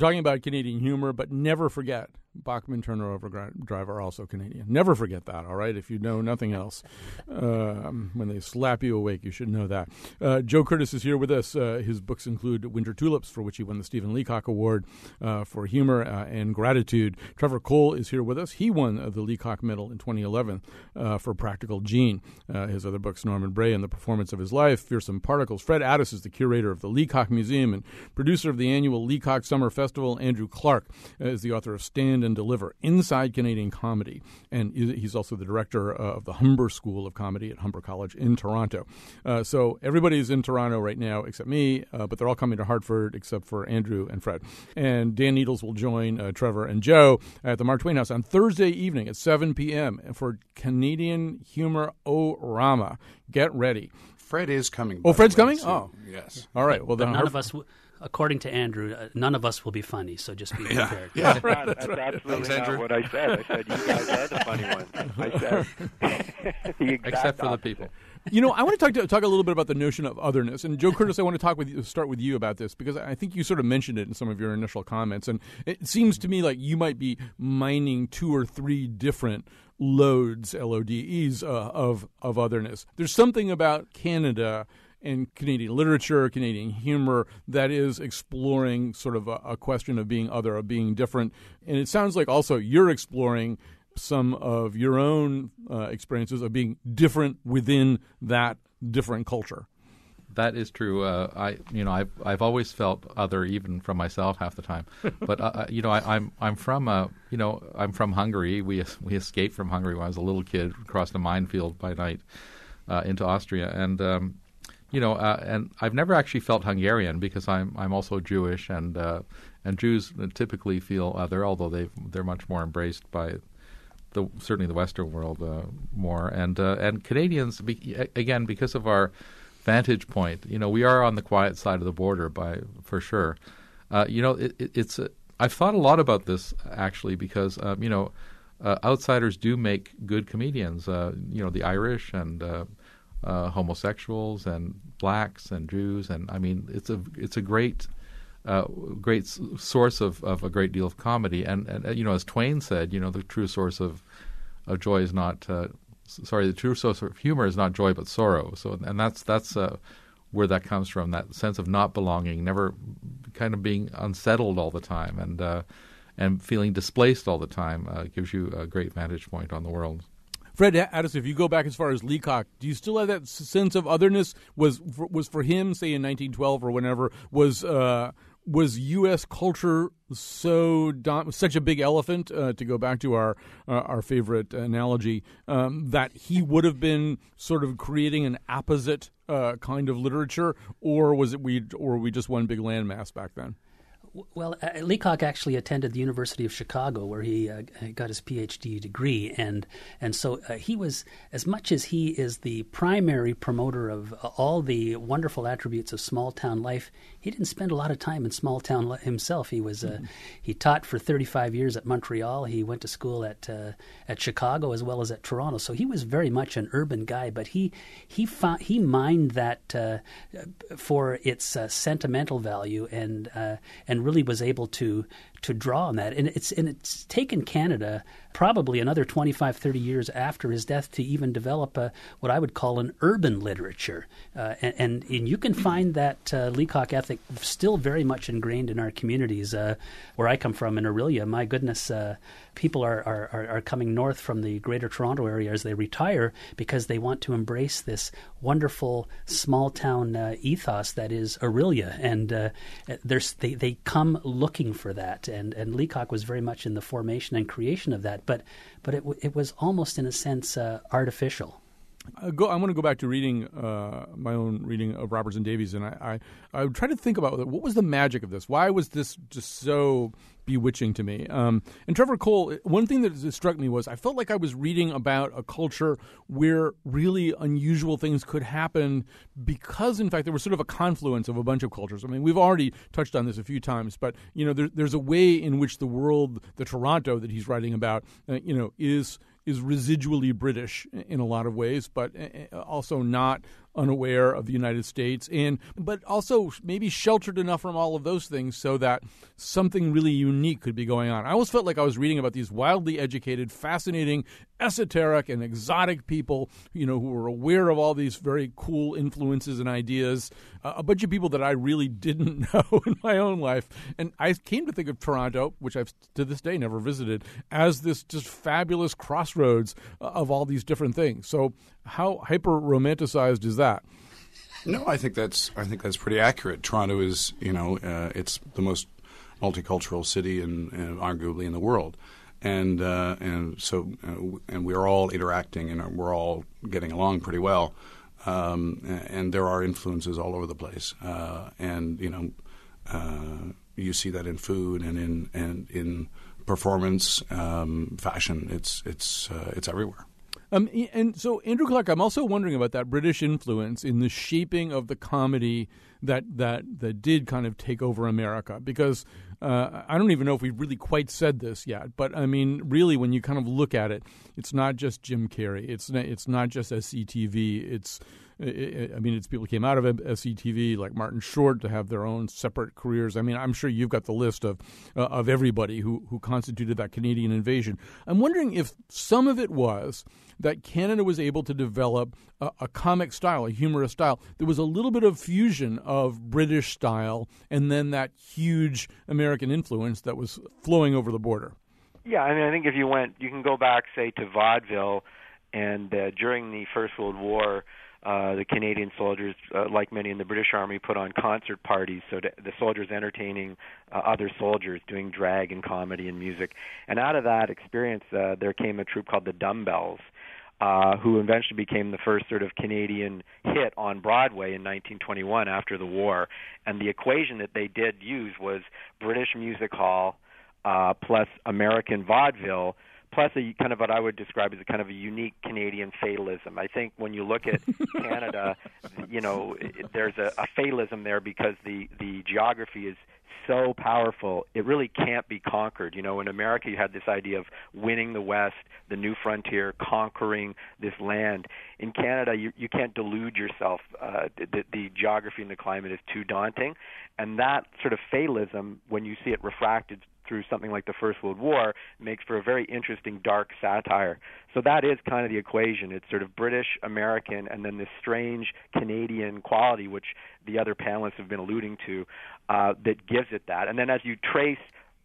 Talking about Canadian humor, but never forget Bachman Turner Overdrive are also Canadian. Never forget that, all right? If you know nothing else, um, when they slap you awake, you should know that. Uh, Joe Kertes is here with us. Uh, his books include Winter Tulips, for which he won the Stephen Leacock Award uh, for humor uh, and gratitude. Trevor Cole is here with us. He won the Leacock Medal in 2011 uh, for Practical Jean. Uh, his other books, Norman Bray and the Performance of His Life, Fearsome Particles. Fred Addis is the curator of the Leacock Museum and producer of the annual Leacock Summer Festival. Andrew Clark is the author of Stand and Deliver Inside Canadian Comedy. And he's also the director uh, of the Humber School of Comedy at Humber College in Toronto. Uh, so everybody's in Toronto right now except me, uh, but they're all coming to Hartford except for Andrew and Fred. And Dan Needles will join uh, Trevor and Joe at the Mark Twain House on Thursday evening at 7 p.m. for Canadian Humor O Rama. Get ready. Fred is coming. Oh, Fred's coming? So, oh, yes. All right. Well, but then none Harf- of us. W- according to Andrew, uh, none of us will be funny, so just be (laughs) Yeah. prepared. Yeah. That's, not, that's absolutely Thanks, not Andrew. what I said. I said you guys are the funny ones. I said (laughs) the exact Except for the people. you know, I want to talk to, talk a little bit about the notion of otherness. And Joe Kertes, I want to talk with you, start with you about this because I think you sort of mentioned it in some of your initial comments, and it seems to me like you might be mining two or three different loads, L O D E's, uh, of of otherness. There's something about Canada and Canadian literature, Canadian humor that is exploring sort of a, a question of being other, of being different, and it sounds like also you're exploring some of your own uh, experiences of being different within that different culture. That is true. Uh, I, you know, I've I've always felt other, even from myself, half the time. (laughs) But uh, uh, you know, I, I'm I'm from uh, you know, I'm from Hungary. We we escaped from Hungary when I was a little kid, crossed a minefield by night uh, into Austria, and um, you know, uh, and I've never actually felt Hungarian because I'm I'm also Jewish, and uh, and Jews typically feel other, although they they're much more embraced by the certainly the Western world uh, more, and uh, and Canadians be, again because of our vantage point. You know, we are on the quiet side of the border by for sure. Uh, you know, it, it, it's a, I've thought a lot about this actually because um, you know uh, outsiders do make good comedians. Uh, you know, the Irish and uh, homosexuals and blacks and Jews, and I mean, it's a it's a great uh, great source of, of a great deal of comedy. And, and uh, you know, as Twain said, you know, the true source of of joy is not uh, sorry, the true source of humor is not joy but sorrow. So, and that's that's uh, where that comes from. That sense of not belonging, never kind of being unsettled all the time, and uh, and feeling displaced all the time gives you a great vantage point on the world. Fred Addis, if you go back as far as Leacock, do you still have that sense of otherness? Was for, was for him, say in 1912 or whenever, was uh, was U.S. culture so dom- such a big elephant? Uh, to go back to our uh, our favorite analogy, um, that he would have been sort of creating an apposite uh, kind of literature, or was it we or were we just one big landmass back then? Well, uh, Leacock actually attended the University of Chicago, where he uh, got his PhD degree, and and so uh, he was as much as he is the primary promoter of all the wonderful attributes of small town life. He didn't spend a lot of time in small town himself. He was uh, he taught for 35 years at Montreal. He went to school at uh, at Chicago as well as at Toronto. So he was very much an urban guy, but he he found, he mined that uh, for its uh, sentimental value and uh, and really was able to to draw on that. And it's and it's taken Canada probably another 25, 30 years after his death to even develop a, what I would call an urban literature. Uh, and, and, you can find that uh, Leacock ethic still very much ingrained in our communities. Uh, where I come from in Orillia, my goodness, uh, people are, are, are coming north from the greater Toronto area as they retire because they want to embrace this wonderful small town uh, ethos that is Orillia. And uh, they, they come looking for that. And, and Leacock was very much in the formation and creation of that. But, but it, it was almost, in a sense, uh, artificial. I, go, I want to go back to reading uh, my own reading of Robertson Davies, and I, I, I try to think about what was the magic of this. Why was this just so bewitching to me? Um, and Trevor Cole, one thing that struck me was I felt like I was reading about a culture where really unusual things could happen because, in fact, there was sort of a confluence of a bunch of cultures. I mean, we've already touched on this a few times, but you know, there, there's a way in which the world, the Toronto that he's writing about, uh, you know, is is residually British in a lot of ways, but eh, eh, also not unaware of the United States, and but also maybe sheltered enough from all of those things so that something really unique could be going on. I always felt like I was reading about these wildly educated, fascinating, esoteric, and exotic people, you know, who were aware of all these very cool influences and ideas. Uh, a bunch of people that I really didn't (laughs) know in my own life, and I came to think of Toronto, which I've to this day never visited, as this just fabulous crossroads uh, of all these different things. So how hyper romanticized is that? No, I think that's I think that's pretty accurate. Toronto is you know uh, it's the most multicultural city in, arguably in the world, and uh, and so uh, and we're all interacting and we're all getting along pretty well, um, and there are influences all over the place, uh, and you know uh, you see that in food and in and in performance, um, fashion. It's it's uh, it's everywhere. Um, and so, Andrew Clark, I'm also wondering about that British influence in the shaping of the comedy that that that did kind of take over America. Because uh, I don't even know if we've really quite said this yet, but I mean, really, when you kind of look at it, it's not just Jim Carrey. It's not, it's not just SCTV. It's I mean, it's people who came out of SCTV like Martin Short to have their own separate careers. I mean, I'm sure you've got the list of uh, of everybody who who constituted that Canadian invasion. I'm wondering if some of it was that Canada was able to develop a, a comic style, a humorous style. There was a little bit of fusion of British style and then that huge American influence that was flowing over the border. Yeah, I mean, I think if you went, you can go back, say, to vaudeville, and uh, during the First World War, uh, the Canadian soldiers, uh, like many in the British Army, put on concert parties. So the soldiers entertaining uh, other soldiers, doing drag and comedy and music. And out of that experience, uh, there came a troupe called the Dumbbells, uh, who eventually became the first sort of Canadian hit on Broadway in 1921 after the war. And the equation that they did use was British music hall uh, plus American vaudeville plus a kind of what I would describe as a kind of a unique Canadian fatalism. I think when you look at (laughs) Canada, you know, there's a, a fatalism there because the the geography is so powerful, it really can't be conquered. You know, in America, you had this idea of winning the West, the new frontier, conquering this land. In Canada, you, you can't delude yourself. Uh, the, the geography and the climate is too daunting. And that sort of fatalism, when you see it refracted through something like the First World War makes for a very interesting dark satire. So that is kind of the equation. It's sort of British, American, and then this strange Canadian quality, which the other panelists have been alluding to, uh, that gives it that. And then as you trace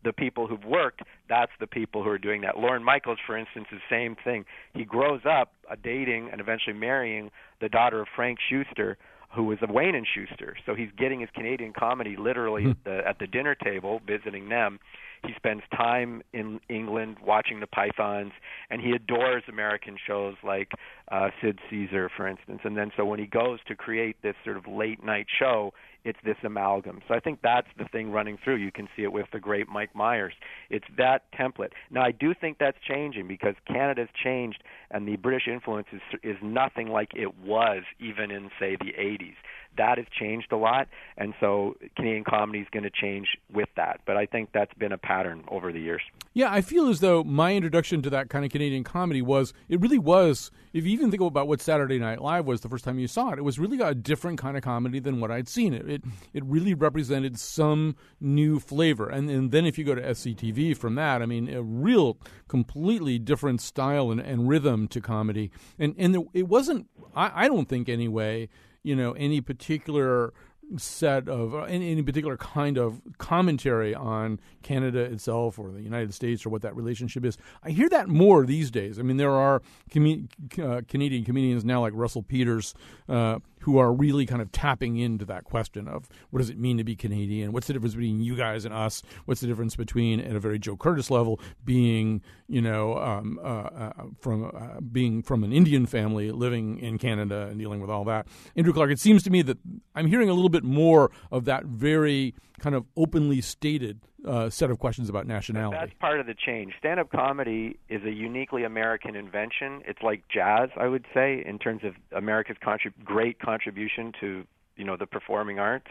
the people who've worked, that's the people who are doing that. Lorne Michaels, for instance, is the same thing. He grows up uh, dating and eventually marrying the daughter of Frank Shuster, who was a Wayne and Shuster. So he's getting his Canadian comedy literally hmm. at the at the dinner table, visiting them. He spends time in England watching the Pythons, and he adores American shows like uh, Sid Caesar, for instance. And then so when he goes to create this sort of late night show, it's this amalgam. So I think that's the thing running through. You can see it with the great Mike Myers. It's that template. Now I do think that's changing because Canada's changed, and the British influence is, is nothing like it was even in say the 80s that has changed a lot, and so Canadian comedy is going to change with that. But I think that's been a pattern over the years. Yeah, I feel as though my introduction to that kind of Canadian comedy was it really was. If you even think about what Saturday Night Live was the first time you saw it, it was really a different kind of comedy than what I'd seen. It it, it really represented some new flavor, and and then if you go to SCTV from that, I mean, a real completely different style and, and rhythm to comedy, and and it wasn't. I, I don't think anyway. You know, any particular set of uh, any, any particular kind of commentary on Canada itself or the United States or what that relationship is. I hear that more these days. I mean, there are com- uh, Canadian comedians now like Russell Peters uh, who are really kind of tapping into that question of what does it mean to be Canadian? What's the difference between you guys and us? What's the difference between, at a very Joe Kertes level, being you know um, uh, uh, from uh, being from an Indian family living in Canada and dealing with all that? Andrew Clark, it seems to me that I'm hearing a little bit more of that very kind of openly stated uh, set of questions about nationality. That's part of the change. Stand up comedy is a uniquely American invention. It's like jazz, I would say, in terms of America's contrib- great contribution to you know the performing arts.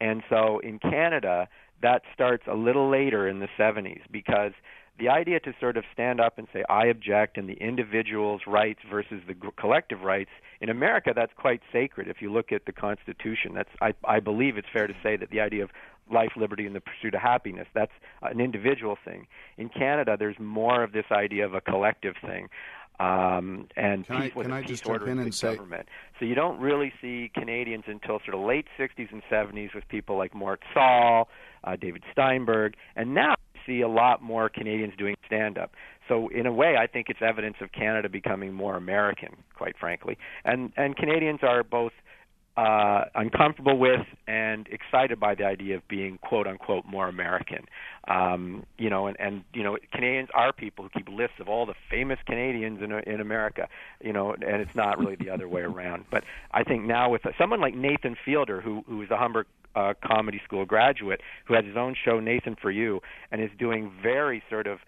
And so in Canada, that starts a little later in the 70s because the idea to sort of stand up and say I object and the individual's rights versus the collective rights in America that's quite sacred if you look at the constitution that's I I believe it's fair to say that the idea of life liberty and the pursuit of happiness that's an individual thing in Canada there's more of this idea of a collective thing um, and can peace I, with can I peace just order jump in and say government. So you don't really see Canadians until sort of late 60s and 70s with people like Mort Sahl, uh, David Steinberg, and now you see a lot more Canadians doing stand-up. So in a way, I think it's evidence of Canada becoming more American, quite frankly. And and Canadians are both uh, uncomfortable with and excited by the idea of being quote unquote more American. Um, you know, and, and you know, Canadians are people who keep lists of all the famous Canadians in in America. You know, and it's not really the other way around. But I think now with someone like Nathan Fielder, who who is a Humber uh, Comedy School graduate, who has his own show Nathan for You, and is doing very sort of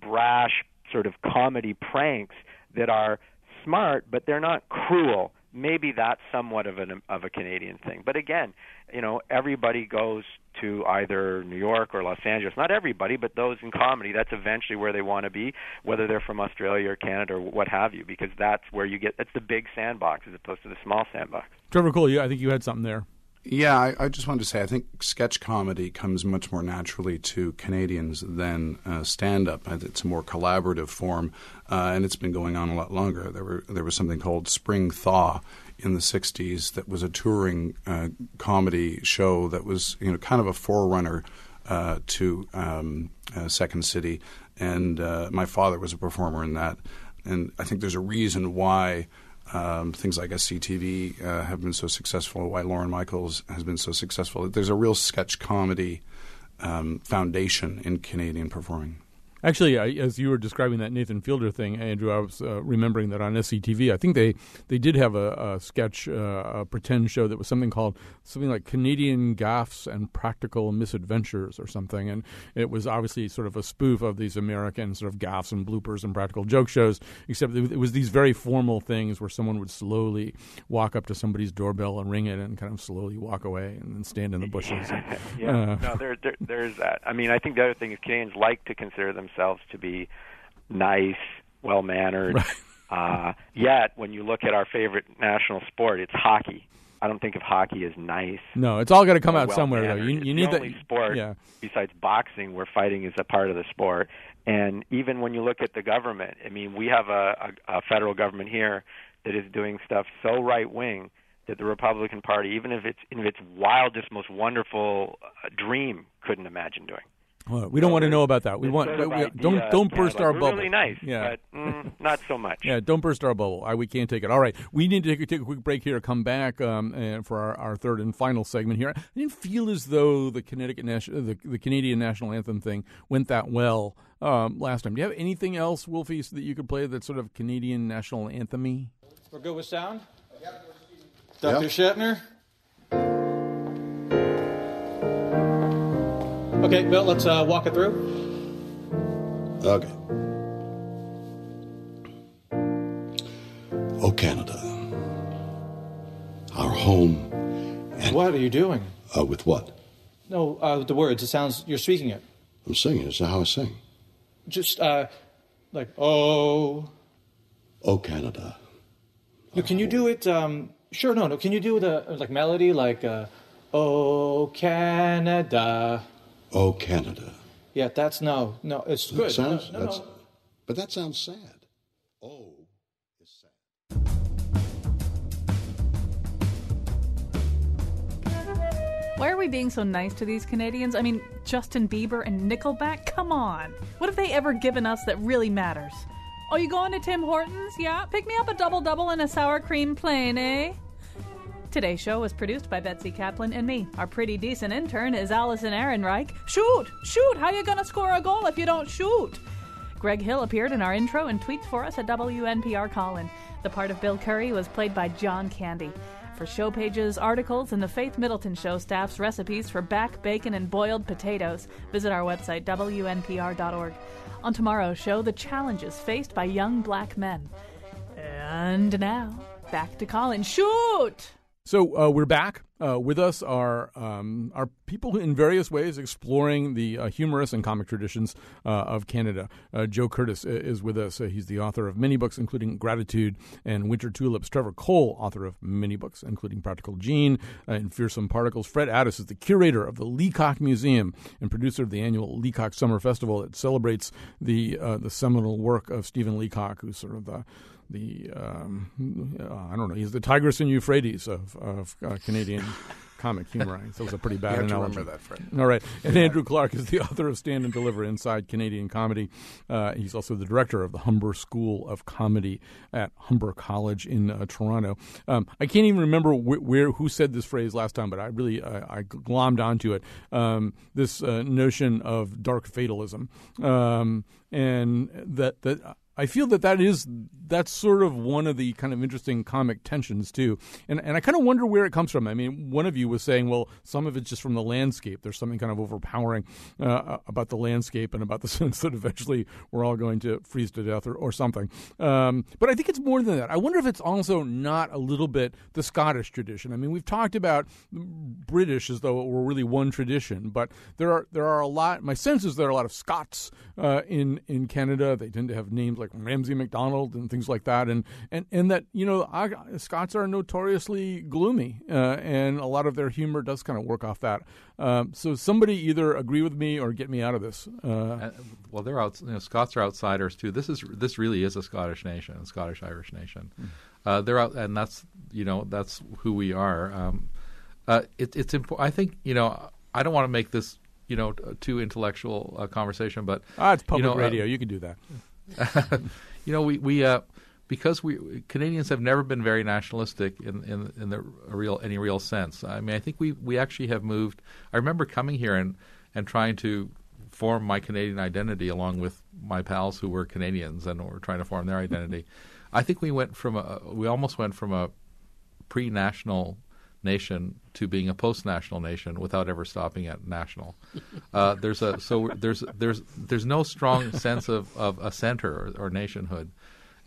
brash sort of comedy pranks that are smart, but they're not cruel maybe that's somewhat of an of a Canadian thing. But again, you know, everybody goes to either New York or Los Angeles. Not everybody, but those in comedy, that's eventually where they want to be, whether they're from Australia or Canada or what have you, because that's where you get that's the big sandbox as opposed to the small sandbox. Trevor Cole, I think you had something there. Yeah, I, I, just wanted to say I think sketch comedy comes much more naturally to Canadians than uh, stand up. It's a more collaborative form, uh, and it's been going on a lot longer. There were there was something called Spring Thaw in the '60s that was a touring uh, comedy show that was you know kind of a forerunner uh, to um, uh, Second City, and uh, my father was a performer in that. And I think there's a reason why um, things like SCTV uh, have been so successful, why Lorne Michaels has been so successful. There's a real sketch comedy um, foundation in Canadian performing. Actually, I, as you were describing that Nathan Fielder thing, Andrew, I was uh, remembering that on SCTV, I think they, they did have a, a sketch, uh, a pretend show that was something called something like Canadian Gaffes and Practical Misadventures or something, and it was obviously sort of a spoof of these American sort of gaffes and bloopers and practical joke shows, except it was these very formal things where someone would slowly walk up to somebody's doorbell and ring it, and kind of slowly walk away and then stand in the bushes. And, (laughs) yeah, uh, no, there, there, there's that. I mean, I think the other thing is Canadians like to consider themselves themselves to be nice, well mannered. Right. (laughs) Uh, yet, when you look at our favorite national sport, it's hockey. I don't think of hockey as nice. No, it's all got to come out somewhere though. You, you It's need the that only sport Yeah. besides boxing where fighting is a part of the sport. And even when you look at the government, I mean, we have a, a, a federal government here that is doing stuff so right wing that the Republican Party, even if it's in its wildest, most wonderful uh, dream, couldn't imagine doing. Well, we don't want to know about that. We want sort of we- idea don't don't burst like, our we're bubble. Really nice, Yeah. but mm, not so much. Yeah, don't burst our bubble. I, we can't take it. All right, we need to take, take a quick break here. Come back um, and for our, our third and final segment here. I didn't feel as though the Connecticut national, the, the Canadian national anthem thing went that well um, last time. Do you have anything else, Wolfie, so that you could play that's sort of Canadian national anthem-y? We're good with sound? Yep. Dr. Shatner? Okay, Bill, let's uh, walk it through. Okay. Oh, Canada, our home Thank What are you doing? Uh, with what? No, uh, the words. It sounds you're speaking it. I'm singing. Is that how I sing? Just uh, like oh. Oh, Canada. No, can you do it? Um, sure. No, no. Can you do the like melody like uh, oh Canada? Oh, Canada. Yeah, that's no, no. It's That good. sounds. No, no, that's, no. But that sounds sad. Oh. Why are we being so nice to these Canadians? I mean, Justin Bieber and Nickelback? Come on. What have they ever given us that really matters? Oh, you going to Tim Hortons? Yeah? Pick me up a double double and a sour cream plain, eh? Today's show was produced by Betsy Kaplan and me. Our pretty decent intern is Allison Ehrenreich. Shoot! Shoot! How you gonna score a goal if you don't shoot? Greg Hill appeared in our intro and tweets for us at WNPR Colin. The part of Bill Curry was played by John Candy. For show pages, articles, and the Faith Middleton Show staff's recipes for back, bacon, and boiled potatoes, visit our website, WNPR.org. On tomorrow's show, the challenges faced by young black men. And now, back to Colin. Shoot! So uh, we're back. Uh, with us are um, are people in various ways exploring the uh, humorous and comic traditions uh, of Canada. Uh, Joe Kertes is with us. Uh, he's the author of many books, including Gratitude and Winter Tulips. Trevor Cole, author of many books, including Practical Jean uh, and Fearsome Particles. Fred Addis is the curator of the Leacock Museum and producer of the annual Leacock Summer Festival that celebrates the uh, the seminal work of Stephen Leacock, who's sort of the the um, uh, I don't know. He's the Tigris and Euphrates of, of uh, Canadian (laughs) comic humor. I think that was a pretty bad You have to analogy. remember that, Fred. All right. And Andrew Clark is the (laughs) author of Stand and Deliver Inside Canadian Comedy. Uh, he's also the director of the Humber School of Comedy at Humber College in uh, Toronto. Um, I can't even remember wh- where who said this phrase last time, but I really uh, I glommed onto it. Um, this uh, notion of dark fatalism, um, and that that. I feel that that is that's sort of one of the kind of interesting comic tensions too, and and I kind of wonder where it comes from. I mean, one of you was saying, well, some of it's just from the landscape. There's something kind of overpowering uh, about the landscape and about the (laughs) sense that eventually we're all going to freeze to death or, or something. Um, but I think it's more than that. I wonder if it's also not a little bit the Scottish tradition. I mean, we've talked about British as though it were really one tradition, but there are there are a lot. My sense is there are a lot of Scots uh, in in Canada. They tend to have names like Ramsay MacDonald and things like that, and and and that you know I, Scots are notoriously gloomy, uh, and a lot of their humor does kind of work off that. Um, so somebody either agree with me or get me out of this. Uh, Uh, well, they're out. You know, Scots are outsiders too. This is this really is a Scottish nation, a Scottish Irish nation. Uh, they're out, and that's you know that's who we are. Um, uh, it, it's important. I think you know. I don't want to make this you know too intellectual uh, conversation, but ah, it's public you know, uh, radio. you can do that. (laughs) you know, we we uh, because we Canadians have never been very nationalistic in in, in the real any real sense. I mean, I think we we actually have moved. I remember coming here and and trying to form my Canadian identity along with my pals who were Canadians and were trying to form their identity. (laughs) I think we went from a we almost went from a pre-national nation to being a post-national nation without ever stopping at national. Uh, there's a so there's there's there's no strong sense of, of a center or, or nationhood,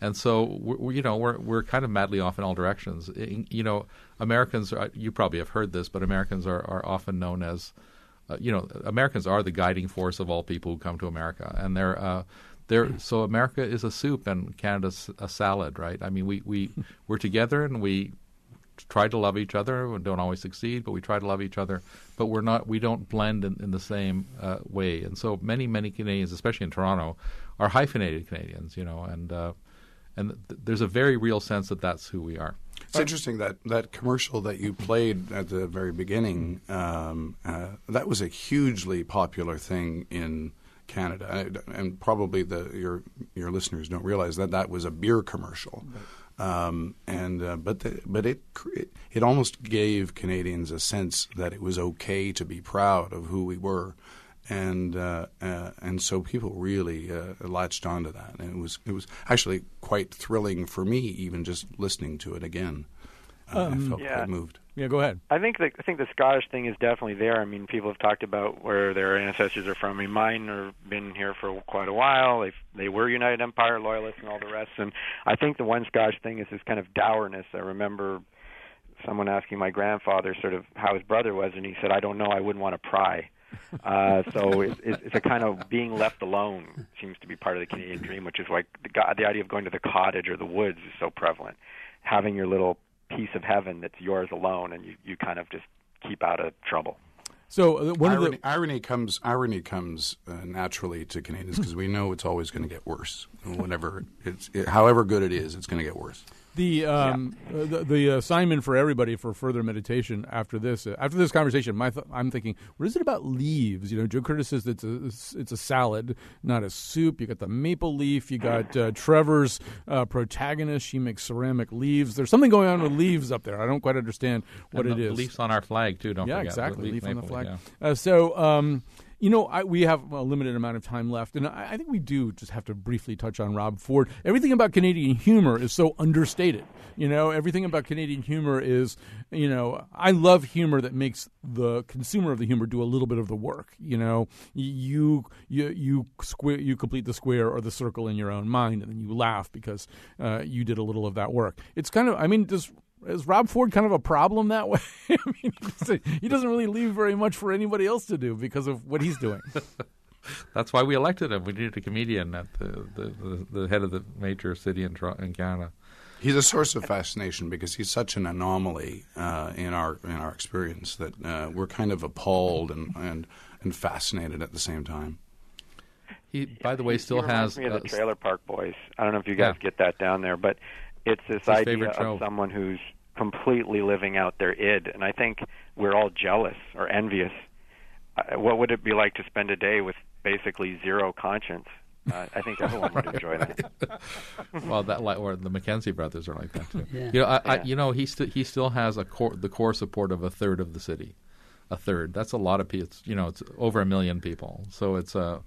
and so we're, we, you know we're we're kind of madly off in all directions. You know, Americans are, you probably have heard this, but Americans are, are often known as uh, you know Americans are the guiding force of all people who come to America, and they're uh, they're so America is a soup and Canada's a salad, right? I mean, we we we're together and we try to love each other. We don't always succeed, but we try to love each other. But we're not. We don't blend in, in the same uh, way. And so many, many Canadians, especially in Toronto, are hyphenated Canadians. You know, and uh, and th- there's a very real sense that that's who we are. It's interesting that that commercial that you played at the very beginning. Um, uh, that was a hugely popular thing in Canada, and, and probably the your your listeners don't realize that that was a beer commercial. Um, and uh, but the, but it, it it almost gave Canadians a sense that it was okay to be proud of who we were, and uh, uh, and so people really uh, latched onto that, and it was it was actually quite thrilling for me, even just listening to it again. Uh, I felt Yeah. quite moved. Yeah, go ahead. I think the I think the Scottish thing is definitely there. I mean, people have talked about where their ancestors are from. I mean, mine have been here for quite a while. They they were United Empire loyalists and all the rest. And I think the one Scottish thing is this kind of dourness. I remember someone asking my grandfather sort of how his brother was, and he said, "I don't know. I wouldn't want to pry." (laughs) Uh, so it, it, it's a kind of being left alone seems to be part of the Canadian dream, which is like the, the idea of going to the cottage or the woods is so prevalent. Having your little piece of heaven that's yours alone, and you, you kind of just keep out of trouble. So uh, one irony, of the irony comes irony comes uh, naturally to Canadians because we know it's always going to get worse. Whenever it's it, however good it is, it's going to get worse. The um, uh, the, the assignment for everybody for further meditation after this uh, after this conversation, my th- I'm thinking, what is it about leaves? You know, Joe Kertes says it's a it's a salad, not a soup. You got the maple leaf. You got uh, Trevor's uh, protagonist. She makes ceramic leaves. There's something going on with leaves up there. I don't quite understand what And it the is. Leafs on our flag too. Don't yeah, forget. exactly. Leaf Leaf on the flag. yeah. Uh, so, um, you know, I, we have a limited amount of time left, and I, I think we do just have to briefly touch on Rob Ford. Everything about Canadian humor is so understated. You know, everything about Canadian humor is, you know, I love humor that makes the consumer of the humor do a little bit of the work. You know, you you you square you complete the square or the circle in your own mind, and then you laugh because uh, you did a little of that work. It's kind of, I mean, does is Rob Ford kind of a problem that way? (laughs) I mean, he doesn't- really leave very much for anybody else to do because of what he's doing. (laughs) That's why we elected him. We needed a comedian at the the, the, the head of the major city in, in Canada. He's a source of fascination because he's such an anomaly uh, in our in our experience that uh, we're kind of appalled and, and and fascinated at the same time. He, by the way, He- still he has me of uh, the Trailer Park Boys. I don't know if you guys Yeah. get that down there, but it's this his idea favorite show. of someone who's completely living out their id, and I think we're all jealous or envious. Uh, what would it be like to spend a day with basically zero conscience? Uh, I think everyone would (laughs) enjoy that. (laughs) well, that like or the Mackenzie brothers are like that too. Yeah. You know, I, I, you know, he still he still has a core the core support of a third of the city, a third. That's a lot of people. You know, it's over a million people. So it's a,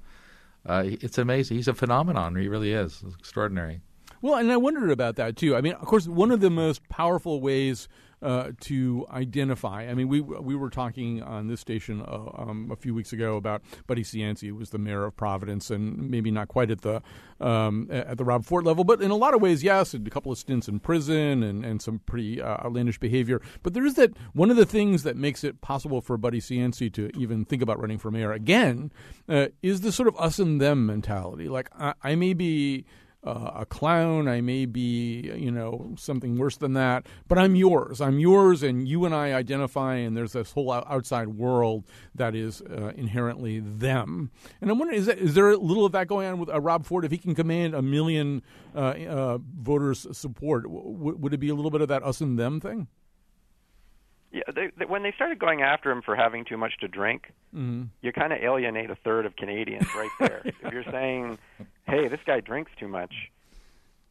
uh, it's amazing. He's a phenomenon. He really is. It's extraordinary. Well, and I wondered about that too. I mean, of course, one of the most powerful ways uh, to identify. I mean, we we were talking on this station uh, um, a few weeks ago about Buddy Cianci, who was the mayor of Providence, and maybe not quite at the um, at the Rob Ford level, but in a lot of ways, yes, a couple of stints in prison and and some pretty uh, outlandish behavior. But there is that one of the things that makes it possible for Buddy Cianci to even think about running for mayor again uh, is the sort of us and them mentality. Like I, I may be uh, a clown. I may be, you know, something worse than that, but I'm yours. I'm yours, and you and I identify, and there's this whole outside world that is uh, inherently them. And I'm wondering, is, that, is there a little of that going on with uh, Rob Ford? If he can command a million uh, uh, voters' support, w- would it be a little bit of that us and them thing? Yeah, they, they, when they started going after him for having too much to drink, Mm-hmm. you kind of alienate a third of Canadians right there. (laughs) if you're saying, "Hey, this guy drinks too much,"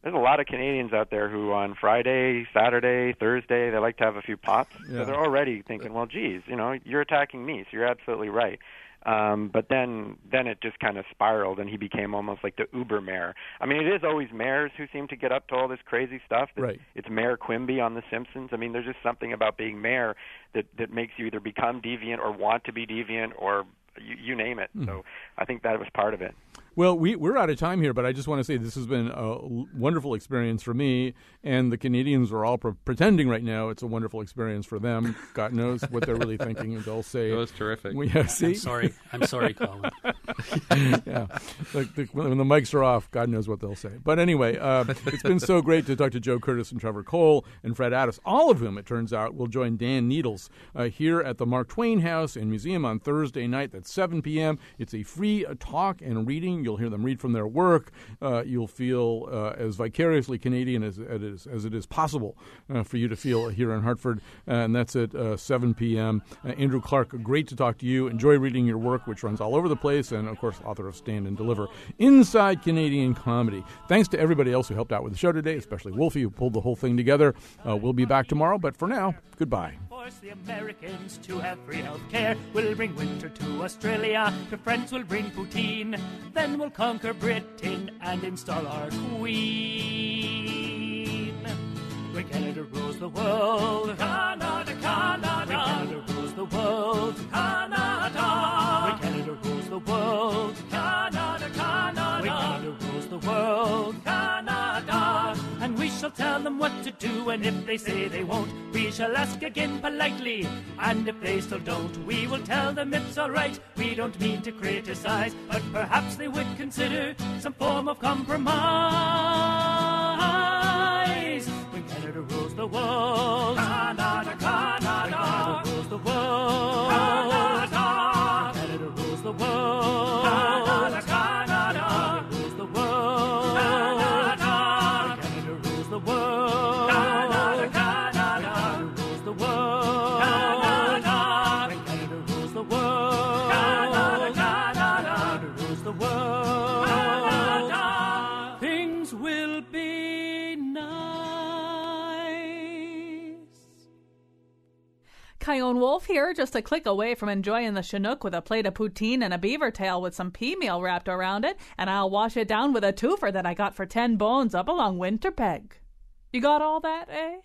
there's a lot of Canadians out there who on Friday, Saturday, Thursday they like to have a few pops. Yeah. So they're already thinking, "Well, geez, you know, you're attacking me, so you're absolutely right." Um, but then, then it just kind of spiraled, and he became almost like the Uber mayor. I mean, it is always mayors who seem to get up to all this crazy stuff. It's- Right. It's Mayor Quimby on The Simpsons. I mean, there's just something about being mayor that that makes you either become deviant or want to be deviant, or you, you name it. Mhm. So I think that was part of it. Well, we, we're out of time here, but I just want to say this has been a wonderful experience for me, and the Canadians are all pre- pretending right now it's a wonderful experience for them. God knows what they're really thinking. They'll say It was terrific. We, yeah, see? I'm sorry. I'm sorry, Colin. (laughs) yeah, like the, when the mics are off, God knows what they'll say. But anyway, uh, it's been so great to talk to Joe Kertes and Trevor Cole and Fred Addis, all of whom, it turns out, will join Dan Needles uh, here at the Mark Twain House and Museum on Thursday night at 7 p.m. It's a free uh, talk and reading. You'll hear them read from their work. Uh, you'll feel uh, as vicariously Canadian as it is, as it is possible uh, for you to feel here in Hartford, and that's at uh, 7 p.m. Uh, Andrew Clark, great to talk to you. Enjoy reading your work, which runs all over the place, and of course, author of Stand and Deliver Inside Canadian Comedy. Thanks to everybody else who helped out with the show today, especially Wolfie, who pulled the whole thing together. Uh, we'll be back tomorrow, but for now, goodbye. the Americans to have free health care. We'll bring winter to Australia. We'll bring poutine. Then we'll conquer Britain and install our queen. When Canada rules the world, Canada, Canada. When Canada rules the world, Canada. When Canada rules the world, Canada, Canada. When Canada rules the world, Canada. And we shall tell them what to do, and if they say they won't, we shall ask again politely. And if they still don't, we will tell them it's alright. We don't mean to criticize, but perhaps they would consider some form of compromise. When Canada rules the world, Canada, Canada, Canada rules the world, Kyone Wolf here, just a click away from enjoying the Chinook with a plate of poutine and a beaver tail with some pea meal wrapped around it, and I'll wash it down with a twofer that I got for ten bones up along Winterpeg. You got all that, eh?